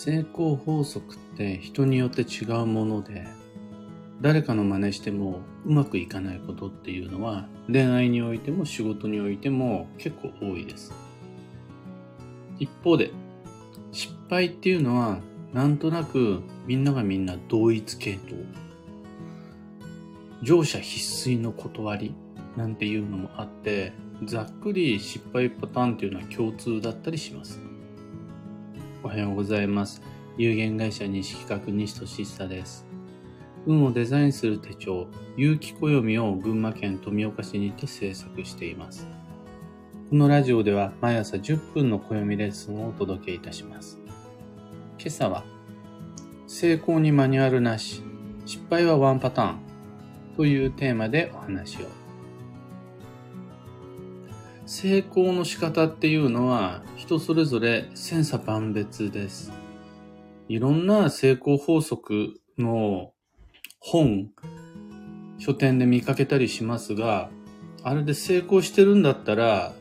成功法則って人によって違うもので、誰かの真似してもうまくいかないことっていうのは恋愛においても仕事においても結構多いです。一方で失敗っていうのはなんとなくみんながみんな同一系統。乗車必須の断りなんていうのもあって、ざっくり失敗パターンっていうのは共通だったりします。おはようございます。有限会社西企画西俊久です。運をデザインする手帳、有機暦を群馬県富岡市にて制作しています。このラジオでは毎朝10分の暦レッスンをお届けいたします。今朝は、成功にマニュアルなし、失敗はワンパターンというテーマでお話を。成功の仕方っていうのは人それぞれ千差万別です。いろんな成功法則の本、書店で見かけたりしますが、あれで成功してるんだったら、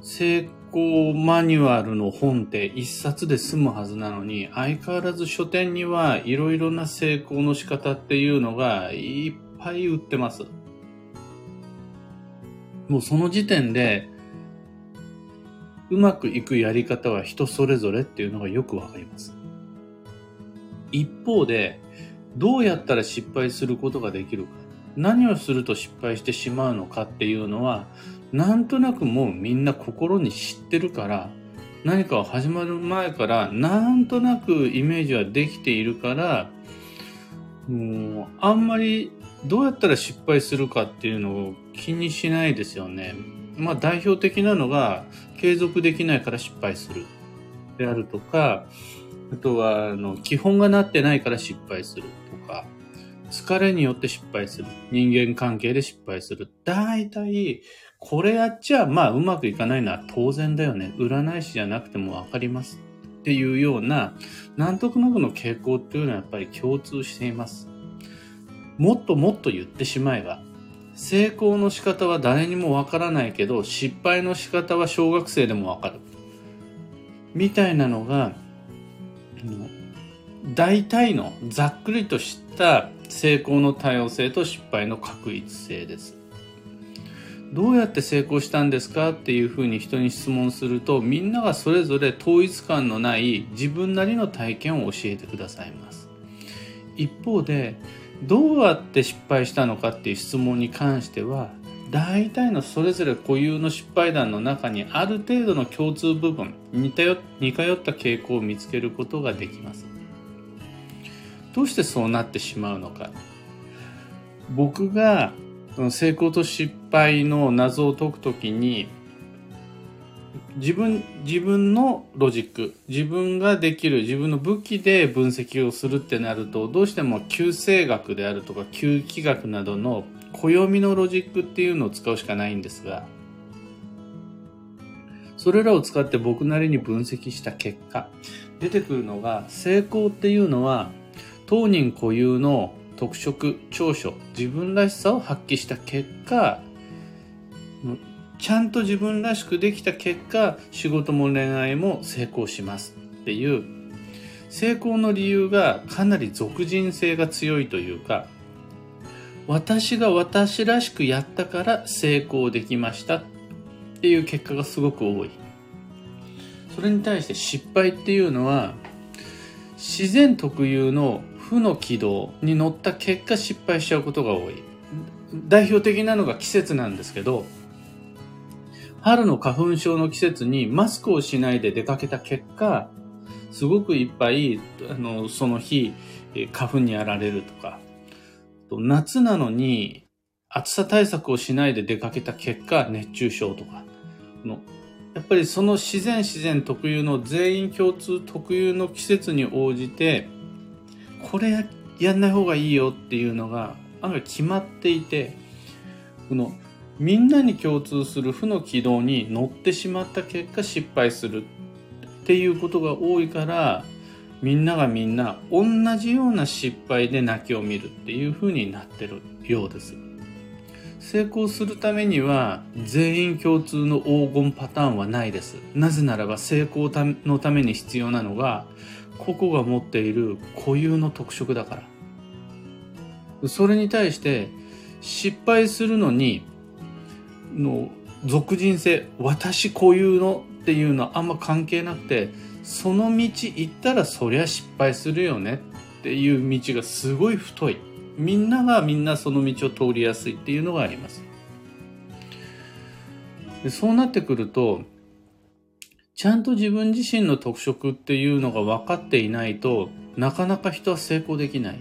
成功マニュアルの本って一冊で済むはずなのに、相変わらず書店にはいろいろな成功の仕方っていうのがいっぱい売ってます。もうその時点で、うまくいくやり方は人それぞれっていうのがよくわかります。一方で、どうやったら失敗することができるか、何をすると失敗してしまうのかっていうのは、なんとなくもうみんな心に知ってるから、何かを始まる前からなんとなくイメージはできているから、もうあんまりどうやったら失敗するかっていうのを気にしないですよね。まあ代表的なのが継続できないから失敗するであるとか、あとはあの基本がなってないから失敗するとか、疲れによって失敗する。人間関係で失敗する。大体、これやっちゃまあうまくいかないのは当然だよね。占い師じゃなくてもわかります。っていうような、なんとなくの傾向っていうのはやっぱり共通しています。もっともっと言ってしまえば、成功の仕方は誰にもわからないけど、失敗の仕方は小学生でもわかる。みたいなのが、大体のざっくりとした成功の多様性と失敗の確一性です。どうやって成功したんですかっていうふうに人に質問するとみんながそれぞれ統一感のない自分なりの体験を教えてくださいます。一方でどうやって失敗したのかっていう質問に関しては大体のそれぞれ固有の失敗談の中にある程度の共通部分似たよ似通った傾向を見つけることができます。どうしてそうなってしまうのか。僕が成功と失敗の謎を解くときに自分、自分のロジック、自分ができる、自分の武器で分析をするってなると、どうしても旧生学であるとか、旧気学などの暦のロジックっていうのを使うしかないんですが、それらを使って僕なりに分析した結果、出てくるのが、成功っていうのは、当人固有の特色、長所、自分らしさを発揮した結果、ちゃんと自分らしくできた結果、仕事も恋愛も成功しますっていう、成功の理由がかなり俗人性が強いというか、私が私らしくやったから成功できましたっていう結果がすごく多い。それに対して失敗っていうのは、自然特有の負の軌道に乗った結果失敗しちゃうことが多い。代表的なのが季節なんですけど、春の花粉症の季節にマスクをしないで出かけた結果、すごくいっぱい、あの、その日、花粉にやられるとか、夏なのに暑さ対策をしないで出かけた結果、熱中症とか。の、やっぱりその自然自然特有の全員共通特有の季節に応じて、これやんない方がいいよっていうのが案外決まっていて、このみんなに共通する負の軌道に乗ってしまった結果失敗するっていうことが多いからみんながみんな同じような失敗で泣きを見るっていう風になってるようです。成功するためには全員共通の黄金パターンはないです。なぜならば成功のために必要なのが個々が持っている固有の特色だから。それに対して失敗するのにの俗人性私固有のっていうのはあんま関係なくてその道行ったらそりゃ失敗するよねっていう道がすごい太い。みんながみんなその道を通りやすいっていうのがあります。でそうなってくると、ちゃんと自分自身の特色っていうのが分かっていないとなかなか人は成功できない。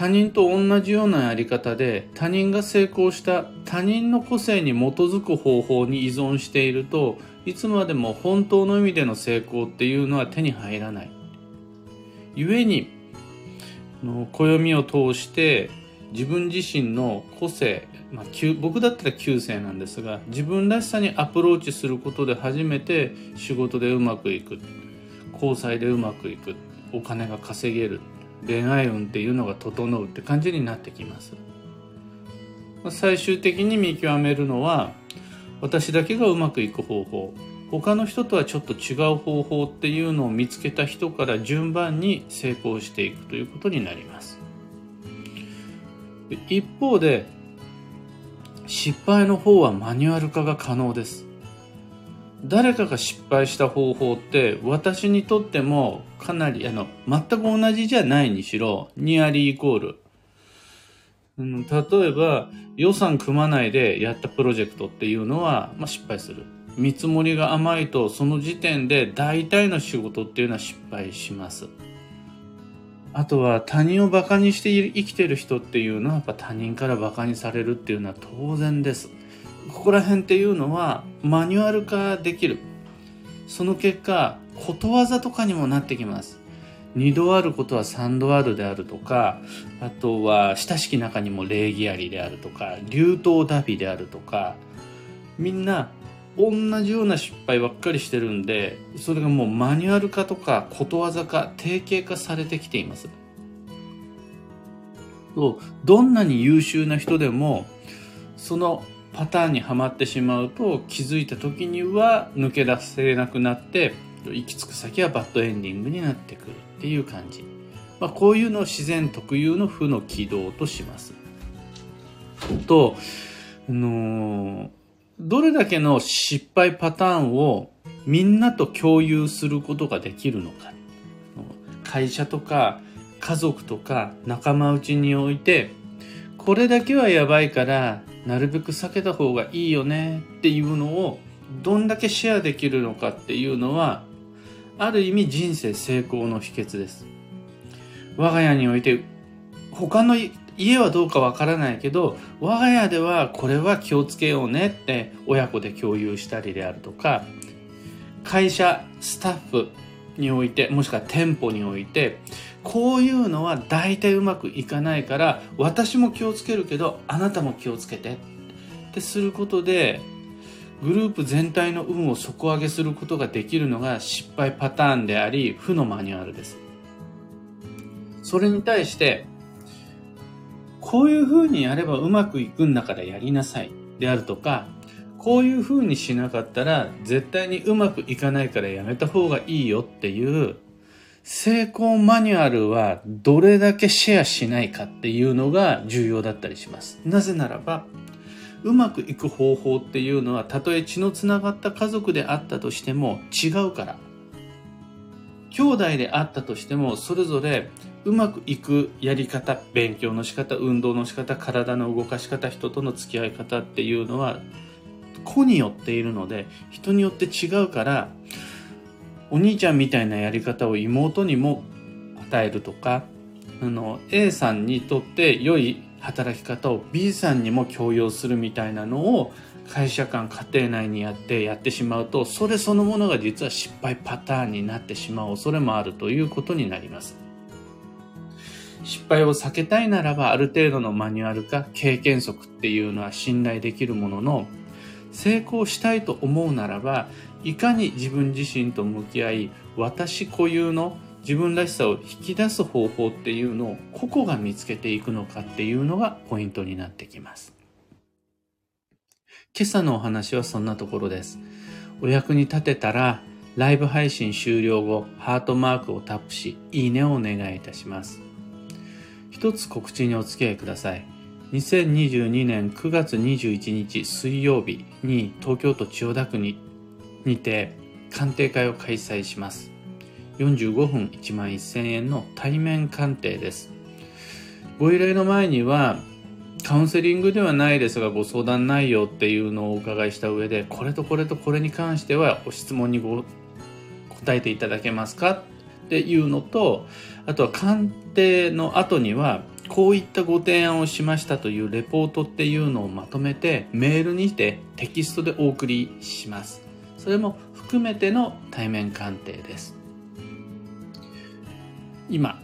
他人と同じようなやり方で他人が成功した他人の個性に基づく方法に依存しているといつまでも本当の意味での成功っていうのは手に入らない。故にの暦を通して自分自身の個性、まあ、僕だったら旧姓なんですが自分らしさにアプローチすることで初めて仕事でうまくいく交際でうまくいくお金が稼げる恋愛運っていうのが整うって感じになってきます。最終的に見極めるのは私だけがうまくいく方法。他の人とはちょっと違う方法っていうのを見つけた人から順番に成功していくということになります。一方で失敗の方はマニュアル化が可能です。誰かが失敗した方法って私にとってもかなりあの全く同じじゃないにしろニアリーイコールうん、例えば予算組まないでやったプロジェクトっていうのは、まあ、失敗する見積もりが甘いとその時点で大体の仕事っていうのは失敗します。あとは他人を馬鹿にして生きてる人っていうのはやっぱ他人から馬鹿にされるっていうのは当然です。ここら辺っていうのはマニュアル化できる。その結果、ことわざとかにもなってきます。二度あることは三度あるであるとか、あとは親しき中にも礼儀ありであるとか、流頭ダビであるとか、みんな同じような失敗ばっかりしてるんでそれがもうマニュアル化とかことわざ化定型化されてきていますどんなに優秀な人でもそのパターンにはまってしまうと気づいた時には抜け出せなくなって行き着く先はバッドエンディングになってくるっていう感じ、まあ、こういうのを自然特有の負の軌道としますとあのーどれだけの失敗パターンをみんなと共有することができるのか。会社とか家族とか仲間内において、これだけはやばいからなるべく避けた方がいいよねっていうのをどんだけシェアできるのかっていうのは、ある意味人生成功の秘訣です。我が家において他の家はどうかわからないけど、我が家ではこれは気をつけようねって親子で共有したりであるとか、会社、スタッフにおいて、もしくは店舗において、こういうのは大体うまくいかないから、私も気をつけるけど、あなたも気をつけてってすることで、グループ全体の運を底上げすることができるのが失敗パターンであり、負のマニュアルです。それに対して、こういう風にやればうまくいくんだからやりなさいであるとか、こういう風にしなかったら絶対にうまくいかないからやめた方がいいよっていう成功マニュアルはどれだけシェアしないかっていうのが重要だったりします。なぜならば、うまくいく方法っていうのはたとえ血のつながった家族であったとしても違うから。兄弟であったとしてもそれぞれうまくいくやり方勉強の仕方運動の仕方体の動かし方人との付き合い方っていうのは子によっているので人によって違うからお兄ちゃんみたいなやり方を妹にも与えるとかあの A さんにとって良い働き方を B さんにも強要するみたいなのを会社間家庭内にやってやってしまうとそれそのものが実は失敗パターンになってしまう恐れもあるということになります。失敗を避けたいならばある程度のマニュアル化経験則っていうのは信頼できるものの成功したいと思うならばいかに自分自身と向き合い私固有の自分らしさを引き出す方法っていうのを個々が見つけていくのかっていうのがポイントになってきます。今朝のお話はそんなところです。お役に立てたら、ライブ配信終了後、ハートマークをタップし、いいねをお願いいたします。一つ告知にお付き合いください。2022年9月21日水曜日に東京都千代田区ににて鑑定会を開催します。45分1万1000円の対面鑑定です。ご依頼の前にはカウンセリングではないですがご相談内容っていうのをお伺いした上でこれとこれとこれに関してはお質問にご答えていただけますかっていうのとあとは鑑定の後にはこういったご提案をしましたというレポートっていうのをまとめてメールにしてテキストでお送りします。それも含めての対面鑑定です。今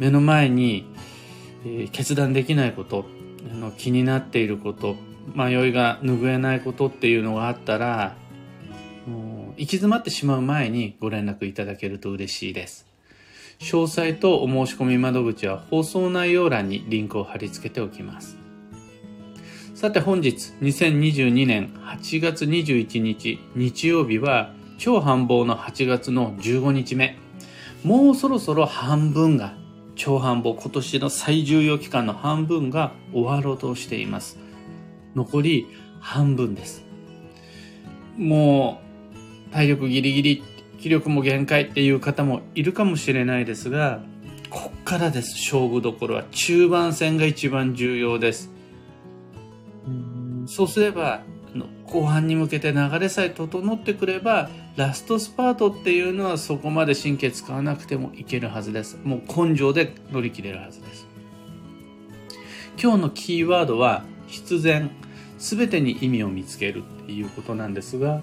目の前に、えー、決断できないことの気になっていること迷いが拭えないことっていうのがあったらもう行き詰まってしまう前にご連絡いただけると嬉しいです。詳細とお申し込み窓口は放送内容欄にリンクを貼り付けておきますさて本日2022年8月21日日曜日は超繁忙の8月の15日目もうそろそろ半分が超繁忙今年の最重要期間の半分が終わろうとしています。残り半分です。もう体力ギリギリ、気力も限界っていう方もいるかもしれないですが、こっからです、勝負どころは。中盤戦が一番重要です。そうすれば、後半に向けて流れさえ整ってくれば、ラストスパートっていうのはそこまで神経使わなくてもいけるはずです。もう根性で乗り切れるはずです。今日のキーワードは必然、すべてに意味を見つけるっていうことなんですが、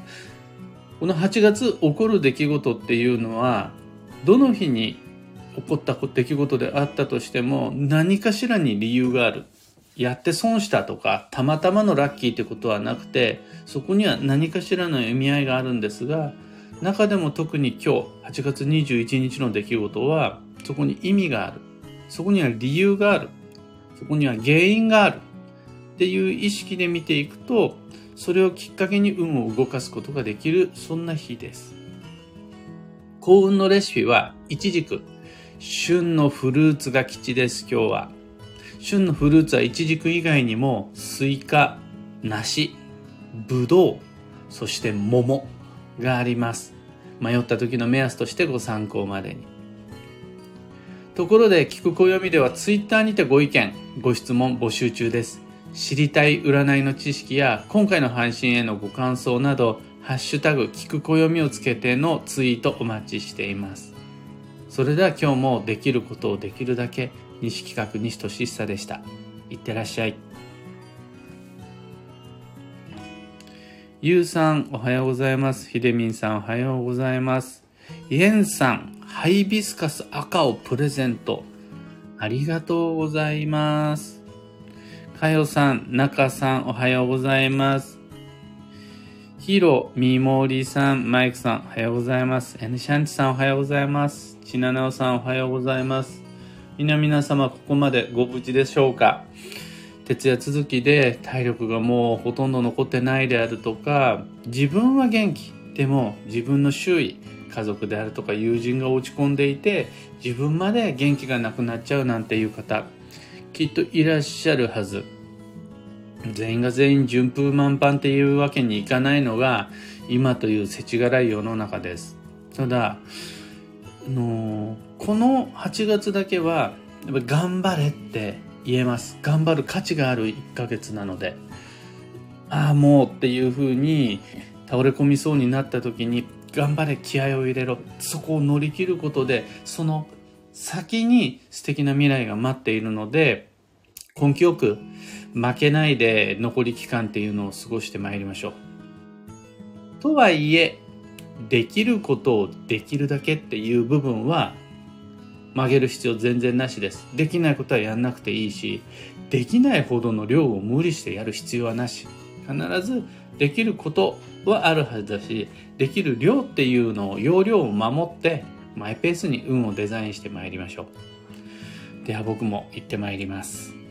この8月起こる出来事っていうのは、どの日に起こった出来事であったとしても何かしらに理由がある。やって損したとか、たまたまのラッキーってことはなくて、そこには何かしらの意味合いがあるんですが、中でも特に今日、8月21日の出来事は、そこに意味がある。そこには理由がある。そこには原因がある。っていう意識で見ていくと、それをきっかけに運を動かすことができる、そんな日です。幸運のレシピは、いちじく。旬のフルーツが吉です、今日は。旬のフルーツはイチジク以外にもスイカ、梨、ぶどう、そして桃があります。迷った時の目安としてご参考までに。ところで、聞く暦ではツイッターにてご意見、ご質問募集中です。知りたい占いの知識や今回の配信へのご感想など、ハッシュタグ聞く暦をつけてのツイートお待ちしています。それでは今日もできることをできるだけ西企画西俊久でした。いってらっしゃい。ゆうさん、おはようございます。ひでみんさん、おはようございます。イエンさん、ハイビスカス赤をプレゼント。ありがとうございます。かよさん、なかさん、おはようございます。ひろ、みもりさん、マイクさん、おはようございます。エヌシャンチさん、おはようございます。ちななおさん、おはようございます。皆皆様ここまでご無事でしょうか徹夜続きで体力がもうほとんど残ってないであるとか自分は元気でも自分の周囲家族であるとか友人が落ち込んでいて自分まで元気がなくなっちゃうなんていう方きっといらっしゃるはず全員が全員順風満帆っていうわけにいかないのが今という世知辛い世の中です。ただあのこの8月だけはやっぱ頑張れって言えます。頑張る価値がある1ヶ月なので。ああもうっていうふうに倒れ込みそうになった時に頑張れ気合を入れろ。そこを乗り切ることでその先に素敵な未来が待っているので根気よく負けないで残り期間っていうのを過ごしてまいりましょう。とはいえできることをできるだけっていう部分は曲げる必要全然なしです。できないことはやんなくていいし、できないほどの量を無理してやる必要はなし。必ずできることはあるはずだし、できる量っていうのを、容量を守って、マイペースに運をデザインしてまいりましょう。では僕も行ってまいります。